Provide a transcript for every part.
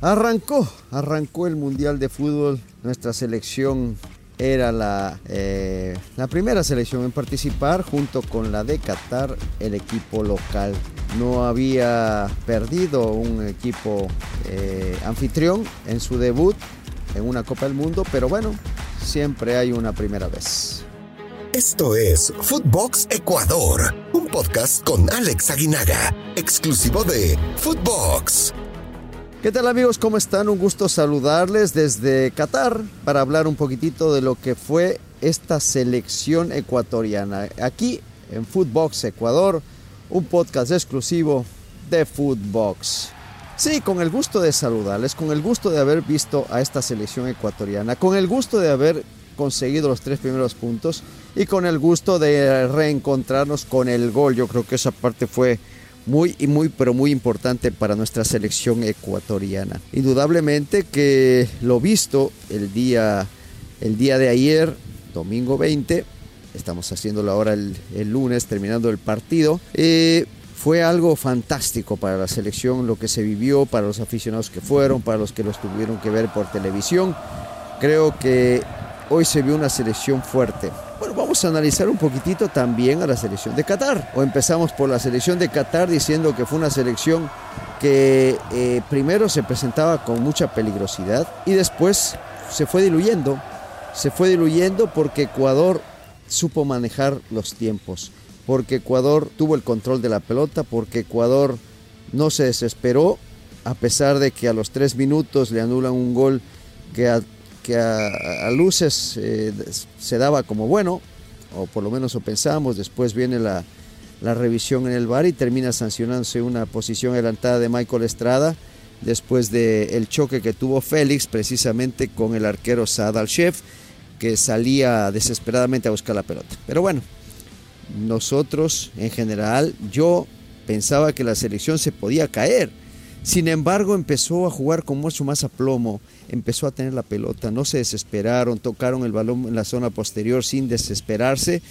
Arrancó, arrancó el Mundial de Fútbol. Nuestra selección era la, eh, la primera selección en participar junto con la de Qatar, el equipo local. No había perdido un equipo eh, anfitrión en su debut en una Copa del Mundo, pero bueno, siempre hay una primera vez. Esto es Footbox Ecuador, un podcast con Alex Aguinaga, exclusivo de Footbox. ¿Qué tal amigos? ¿Cómo están? Un gusto saludarles desde Qatar para hablar un poquitito de lo que fue esta selección ecuatoriana. Aquí en Footbox Ecuador, un podcast exclusivo de Footbox. Sí, con el gusto de saludarles, con el gusto de haber visto a esta selección ecuatoriana, con el gusto de haber conseguido los tres primeros puntos y con el gusto de reencontrarnos con el gol. Yo creo que esa parte fue muy y muy pero muy importante para nuestra selección ecuatoriana. Indudablemente que lo visto el día el día de ayer, domingo 20, estamos haciéndolo ahora el, el lunes terminando el partido. Eh, fue algo fantástico para la selección, lo que se vivió, para los aficionados que fueron, para los que los tuvieron que ver por televisión. Creo que hoy se vio una selección fuerte. Bueno, vamos a analizar un poquitito también a la selección de Qatar. O empezamos por la selección de Qatar diciendo que fue una selección que eh, primero se presentaba con mucha peligrosidad y después se fue diluyendo. Se fue diluyendo porque Ecuador supo manejar los tiempos, porque Ecuador tuvo el control de la pelota, porque Ecuador no se desesperó, a pesar de que a los tres minutos le anulan un gol que a que a, luces eh, se daba como bueno, o por lo menos lo pensamos, después viene la, la revisión en el bar y termina sancionándose una posición adelantada de Michael Estrada después del el choque que tuvo Félix precisamente con el arquero Saad al-Chef que salía desesperadamente a buscar la pelota. Pero bueno, nosotros en general, yo pensaba que la selección se podía caer sin embargo, empezó a jugar con mucho más aplomo, empezó a tener la pelota, no se desesperaron, tocaron el balón en la zona posterior sin desesperarse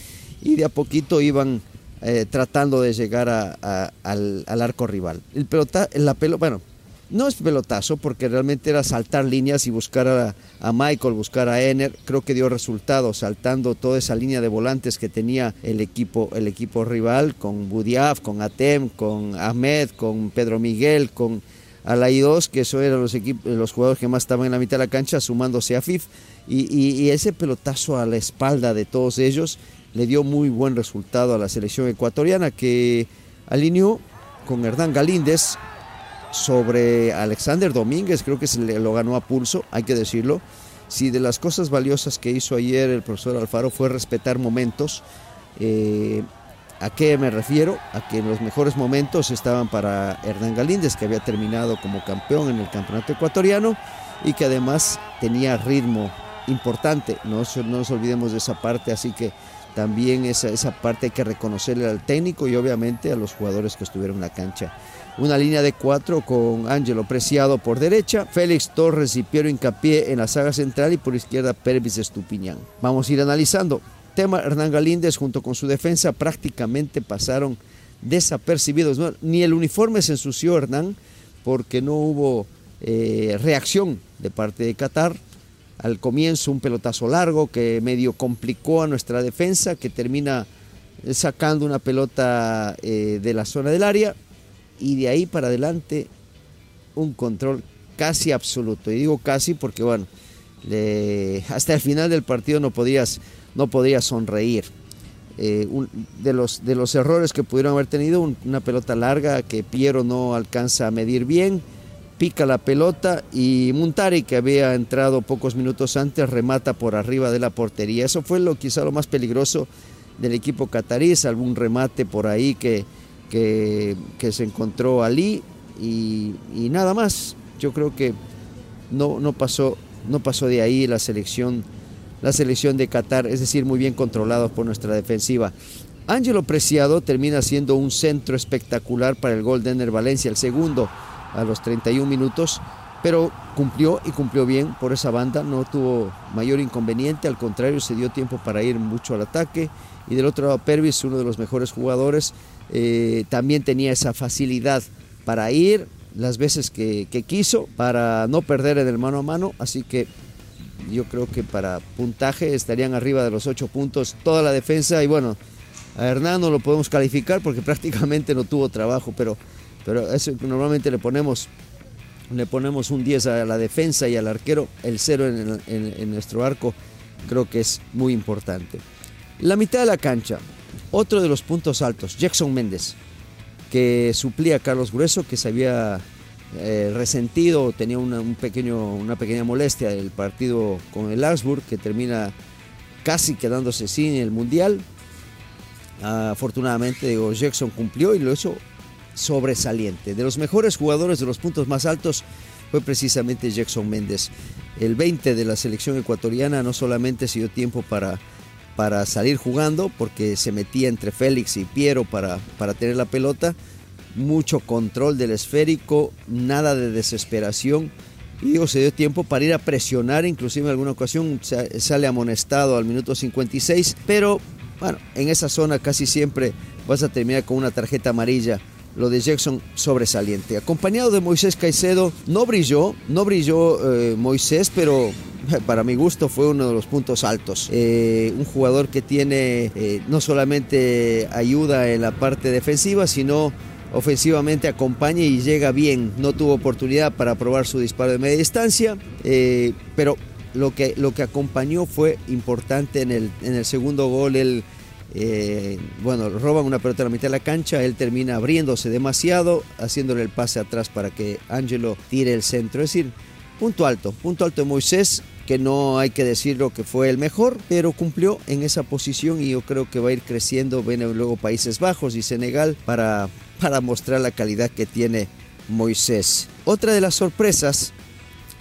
y de a poquito iban eh, tratando de llegar al, arco rival. El pelota, la pelota, bueno, no es pelotazo porque realmente era saltar líneas y buscar a, a, Michael, buscar a Ener. Creo que dio resultado saltando toda esa línea de volantes que tenía el equipo, el equipo rival con Budiaf, con Atem, con Ahmed, con Pedro Miguel, con Alaidos, que eso eran los, los jugadores que más estaban en la mitad de la cancha, sumándose a FIF. Y, y ese pelotazo a la espalda de todos ellos le dio muy buen resultado a la selección ecuatoriana que alineó con Hernán Galíndez, sobre Alexander Domínguez, creo que se le, lo ganó a pulso, hay que decirlo. Si de las cosas valiosas que hizo ayer el profesor Alfaro fue respetar momentos, eh, ¿a qué me refiero? A que en los mejores momentos estaban para Hernán Galíndez, que había terminado como campeón en el campeonato ecuatoriano y que además tenía ritmo importante, no, no nos olvidemos de esa parte, así que también esa, esa parte hay que reconocerle al técnico y obviamente a los jugadores que estuvieron en la cancha una línea de cuatro con Ángelo Preciado por derecha, Félix Torres y Piero Incapié en la saga central y por izquierda Pervis Estupiñán. Vamos a ir analizando. Tema Hernán Galíndez junto con su defensa prácticamente pasaron desapercibidos. Ni el uniforme se ensució Hernán porque no hubo eh, reacción de parte de Qatar. Al comienzo un pelotazo largo que medio complicó a nuestra defensa que termina sacando una pelota eh, de la zona del área y de ahí para adelante un control casi absoluto. Y digo casi porque, bueno, hasta el final del partido no podías, no podías sonreír. Eh, de, los, de los errores que pudieron haber tenido, una pelota larga que Piero no alcanza a medir bien, pica la pelota y Muntari, que había entrado pocos minutos antes, remata por arriba de la portería. Eso fue lo quizá lo más peligroso del equipo catarí, algún remate por ahí que, que, se encontró Ali y, nada más. Yo creo que no, no, pasó, no pasó de ahí la selección, la selección de Qatar, es decir, muy bien controlado por nuestra defensiva. Ángelo Preciado termina siendo un centro espectacular para el gol de Ener Valencia, el segundo a los 31 minutos, pero cumplió y cumplió bien por esa banda, no tuvo mayor inconveniente, al contrario, se dio tiempo para ir mucho al ataque. Y del otro lado, Pervis, uno de los mejores jugadores, eh, también tenía esa facilidad para ir las veces que, quiso para no perder en el mano a mano, así que yo creo que para puntaje estarían arriba de los ocho puntos toda la defensa y bueno, a Hernán no lo podemos calificar porque prácticamente no tuvo trabajo, pero, pero eso normalmente le ponemos, le ponemos un 10 a la defensa y al arquero, el 0 en, nuestro arco creo que es muy importante. La mitad de la cancha, otro de los puntos altos, Jackson Méndez, que suplía a Carlos Grueso, que se había eh, resentido, tenía una, un pequeño, una pequeña molestia del partido con el Augsburg, que termina casi quedándose sin el Mundial. afortunadamente, digo, Jackson cumplió y lo hizo sobresaliente. De los mejores jugadores de los puntos más altos fue precisamente Jackson Méndez. El 20 de la selección ecuatoriana no solamente se dio tiempo para para salir jugando porque se metía entre Félix y Piero para, para tener la pelota. Mucho control del esférico, nada de desesperación. Y se dio tiempo para ir a presionar, inclusive en alguna ocasión sale amonestado al minuto 56, pero bueno, en esa zona casi siempre vas a terminar con una tarjeta amarilla. Lo de Jackson sobresaliente. Acompañado de Moisés Caicedo, no brilló, no brilló eh, Moisés, pero para mi gusto fue uno de los puntos altos. Eh, un jugador que tiene eh, no solamente ayuda en la parte defensiva, sino ofensivamente acompaña y llega bien. No tuvo oportunidad para probar su disparo de media distancia, pero lo que, lo que acompañó fue importante en el, en el segundo gol. Él, bueno, roban una pelota a la mitad de la cancha, él termina abriéndose demasiado, haciéndole el pase atrás para que Angelo tire el centro. Es decir, punto alto, punto alto de Moisés que no hay que decirlo que fue el mejor, pero cumplió en esa posición y yo creo que va a ir creciendo. Viene luego Países Bajos y Senegal para, para mostrar la calidad que tiene Moisés. Otra de las sorpresas,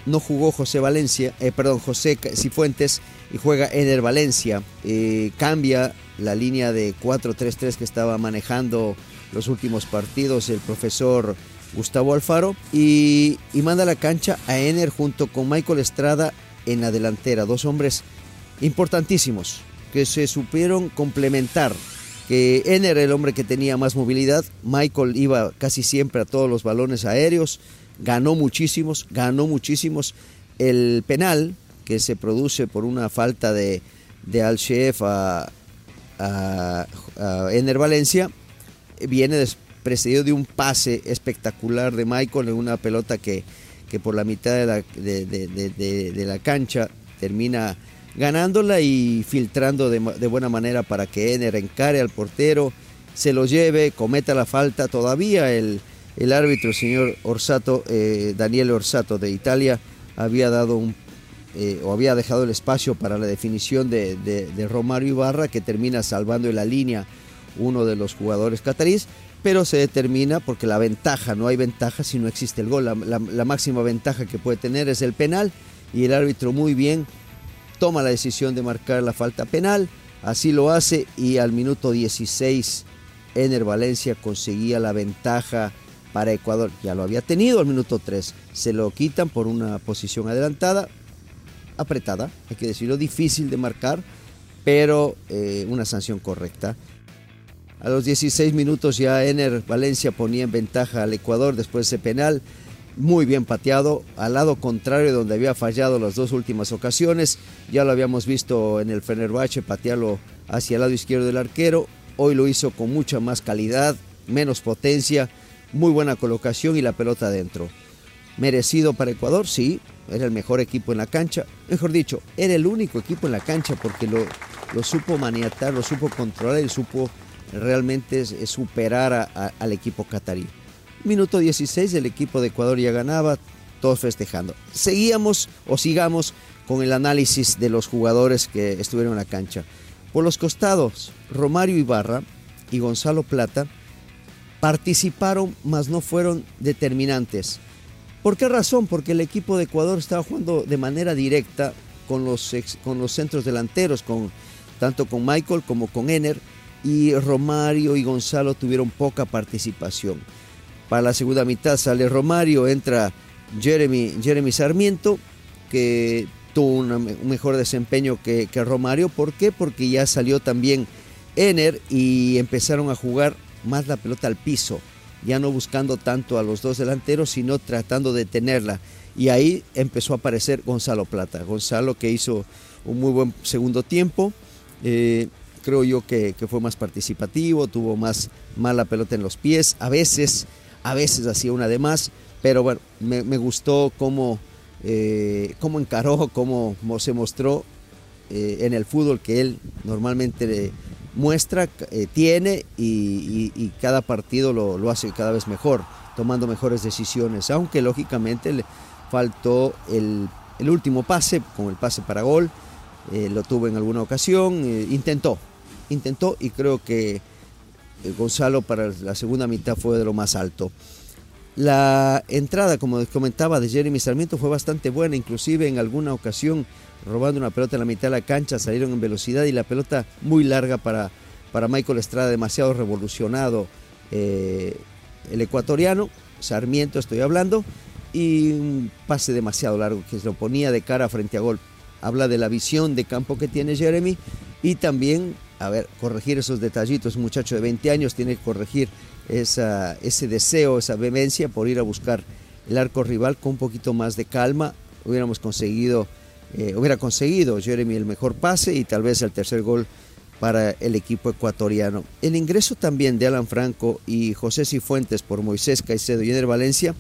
no jugó José Valencia, eh, perdón, José Cifuentes y juega Ener Valencia. Eh, cambia la línea de 4-3-3 que estaba manejando los últimos partidos el profesor Gustavo Alfaro y, manda a la cancha a Ener junto con Michael Estrada en la delantera. Dos hombres importantísimos que se supieron complementar. Que Ener el hombre que tenía más movilidad. Michael iba casi siempre a todos los balones aéreos. Ganó muchísimos, ganó muchísimos. El penal que se produce por una falta de, de al a, a, Ener Valencia viene precedido de un pase espectacular de Michael en una pelota que que por la mitad de la, de, la cancha termina ganándola y filtrando de, buena manera para que Ener encare al portero, se lo lleve, cometa la falta. Todavía el, el árbitro, el señor Orsato, eh, Daniel Orsato de Italia, había dado un eh, o había dejado el espacio para la definición de, Romario Ibarra, que termina salvando en la línea uno de los jugadores catarís pero se determina porque la ventaja, no hay ventaja si no existe el gol. La, máxima ventaja que puede tener es el penal y el árbitro muy bien toma la decisión de marcar la falta penal, así lo hace y al minuto 16 Ener Valencia conseguía la ventaja para Ecuador. Ya lo había tenido al minuto 3, se lo quitan por una posición adelantada, apretada, hay que decirlo, difícil de marcar, pero eh, una sanción correcta. A los 16 minutos ya Ener Valencia ponía en ventaja al Ecuador después de ese penal. Muy bien pateado, al lado contrario donde había fallado las dos últimas ocasiones. Ya lo habíamos visto en el Fenerbahce patearlo hacia el lado izquierdo del arquero. Hoy lo hizo con mucha más calidad, menos potencia, muy buena colocación y la pelota adentro. Merecido para Ecuador, sí, era el mejor equipo en la cancha. Mejor dicho, era el único equipo en la cancha porque lo, lo supo maniatar, lo supo controlar y supo realmente superar al equipo catarí. Minuto 16, el equipo de Ecuador ya ganaba, todos festejando. Seguíamos o sigamos con el análisis de los jugadores que estuvieron en la cancha. Por los costados, Romario Ibarra y Gonzalo Plata participaron, mas no fueron determinantes. ¿Por qué razón? Porque el equipo de Ecuador estaba jugando de manera directa con los, con los centros delanteros, con, tanto con Michael como con Ener y Romario y Gonzalo tuvieron poca participación. Para la segunda mitad sale Romario, entra Jeremy, Jeremy Sarmiento, que tuvo un mejor desempeño que, que, Romario. ¿Por qué? Porque ya salió también Ener y empezaron a jugar más la pelota al piso. Ya no buscando tanto a los dos delanteros, sino tratando de tenerla. Y ahí empezó a aparecer Gonzalo Plata. Gonzalo que hizo un muy buen segundo tiempo. Eh, creo yo que, fue más participativo, tuvo más mala pelota en los pies. A veces, a veces hacía una de más. Pero bueno, me, gustó cómo, eh, cómo encaró, cómo, se mostró eh, en el fútbol que él normalmente muestra, tiene y, cada partido lo, hace cada vez mejor, tomando mejores decisiones, aunque lógicamente le, faltó el, último pase, con el pase para gol, eh, lo tuvo en alguna ocasión, eh, intentó, intentó y creo que eh, Gonzalo para la segunda mitad fue de lo más alto. La entrada, como comentaba, de Jeremy Sarmiento fue bastante buena, inclusive en alguna ocasión robando una pelota en la mitad de la cancha, salieron en velocidad y la pelota muy larga para, para Michael Estrada, demasiado revolucionado el ecuatoriano, Sarmiento estoy hablando, y un pase demasiado largo que se lo ponía de cara frente a gol. Habla de la visión de campo que tiene Jeremy y también, a ver, corregir esos detallitos. Un muchacho de 20 años tiene que corregir ese deseo, esa vehemencia por ir a buscar el arco rival con un poquito más de calma. Hubiéramos conseguido, eh, hubiera conseguido Jeremy el mejor pase y tal vez el tercer gol para el equipo ecuatoriano. El ingreso también de Alan Franco y José Cifuentes por Moisés Caicedo y Eder Valencia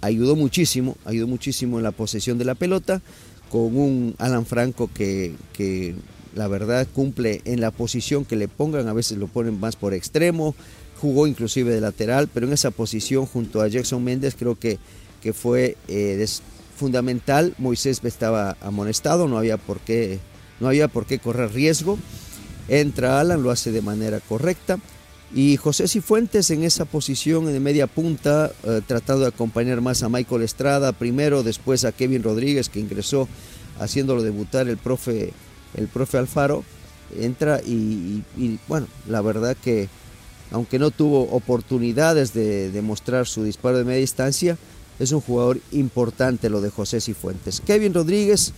ayudó muchísimo, ayudó muchísimo en la posesión de la pelota, con un Alan Franco que la verdad cumple en la posición que le pongan, a veces lo ponen más por extremo, jugó inclusive de lateral, pero en esa posición junto a Jackson Méndez creo que, que fue eh, fundamental. Moisés estaba amonestado, no había por qué, no había por qué correr riesgo. Entra Alan, lo hace de manera correcta. Y José Cifuentes en esa posición de media punta, eh, tratando de acompañar más a Michael Estrada, primero, después a Kevin Rodríguez, que ingresó haciéndolo debutar el profe, el profe Alfaro, entra y, bueno, la verdad que aunque no tuvo oportunidades de demostrar su disparo de media distancia, es un jugador importante lo de José Cifuentes. Kevin Rodríguez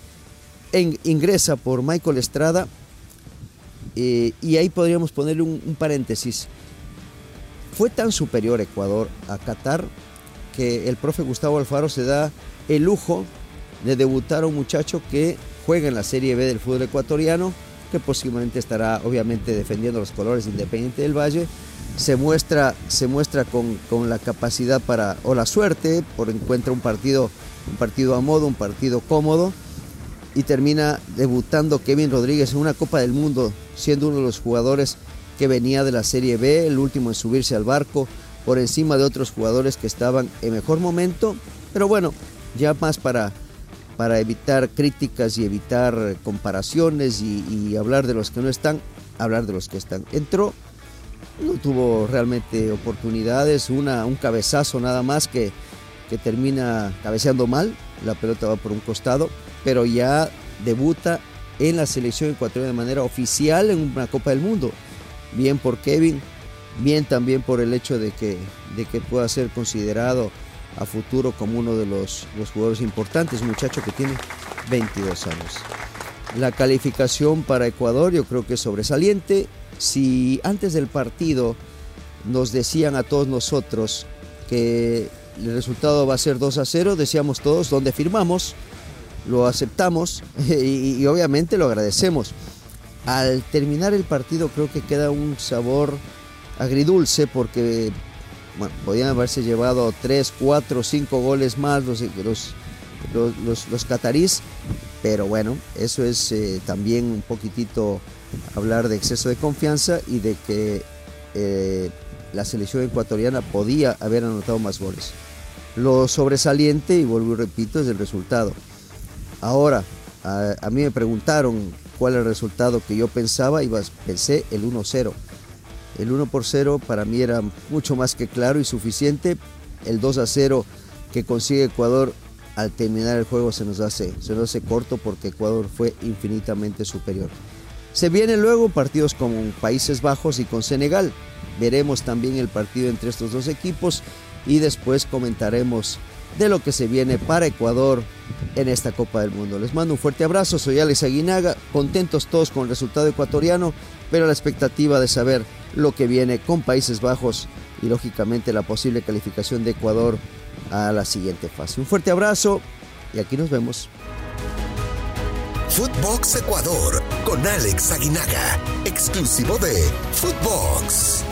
ingresa por Michael Estrada eh, y ahí podríamos ponerle un paréntesis. Fue tan superior Ecuador a Qatar que el profe Gustavo Alfaro se da el lujo de debutar a un muchacho que juega en la Serie B del fútbol ecuatoriano, que posiblemente estará obviamente defendiendo los colores de Independiente del Valle. Se muestra, se muestra con, con la capacidad para, o la suerte, por encuentra un partido, un partido a modo, un partido cómodo, y termina debutando Kevin Rodríguez en una Copa del Mundo, siendo uno de los jugadores que venía de la Serie B, el último en subirse al barco por encima de otros jugadores que estaban en mejor momento, pero bueno, ya más para, para evitar críticas y evitar comparaciones y, hablar de los que no están, hablar de los que están. Entró, no tuvo realmente oportunidades, una, un cabezazo nada más que, que termina cabeceando mal, la pelota va por un costado, pero ya debuta en la selección ecuatoriana de manera oficial en una Copa del Mundo bien por Kevin, bien también por el hecho de que, de que pueda ser considerado a futuro como uno de los, los jugadores importantes, muchacho que tiene 22 años. La calificación para Ecuador yo creo que es sobresaliente. Si antes del partido nos decían a todos nosotros que el resultado va a ser 2 a 0, decíamos todos dónde firmamos, lo aceptamos y obviamente lo agradecemos. Al terminar el partido creo que queda un sabor agridulce porque bueno, podían haberse llevado 3, 4, 5 goles más los, los, los, catarís, pero bueno, eso es eh, también un poquitito hablar de exceso de confianza y de que eh, la selección ecuatoriana podía haber anotado más goles. Lo sobresaliente, y vuelvo y repito, es el resultado. Ahora, a, a mí me preguntaron cuál era el resultado que yo pensaba y pensé el 1-0. El 1 por 0 para mí era mucho más que claro y suficiente. El 2 a 0 que consigue Ecuador al terminar el juego se nos hace, se nos hace corto porque Ecuador fue infinitamente superior. Se vienen luego partidos con Países Bajos y con Senegal. Veremos también el partido entre estos dos equipos y después comentaremos de lo que se viene para Ecuador en esta Copa del Mundo. Les mando un fuerte abrazo, soy Alex Aguinaga, contentos todos con el resultado ecuatoriano, pero la expectativa de saber lo que viene con Países Bajos y lógicamente la posible calificación de Ecuador a la siguiente fase. Un fuerte abrazo y aquí nos vemos. Footbox Ecuador con Alex Aguinaga, exclusivo de Footbox.